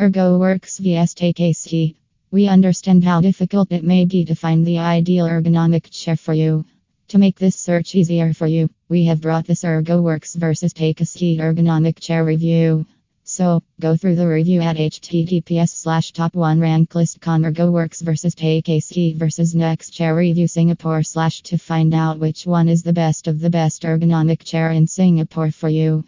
Ergo Works vs Take. We understand how difficult it may be to find the ideal ergonomic chair for you. To make this search easier for you, we have brought this ErgoWorks vs Take ergonomic chair review. So, go through the review at https slash top one rank list con ErgoWorks vs Take a Seat versus Next Chair Review Singapore slash to find out which one is the best of the best ergonomic chair in Singapore for you.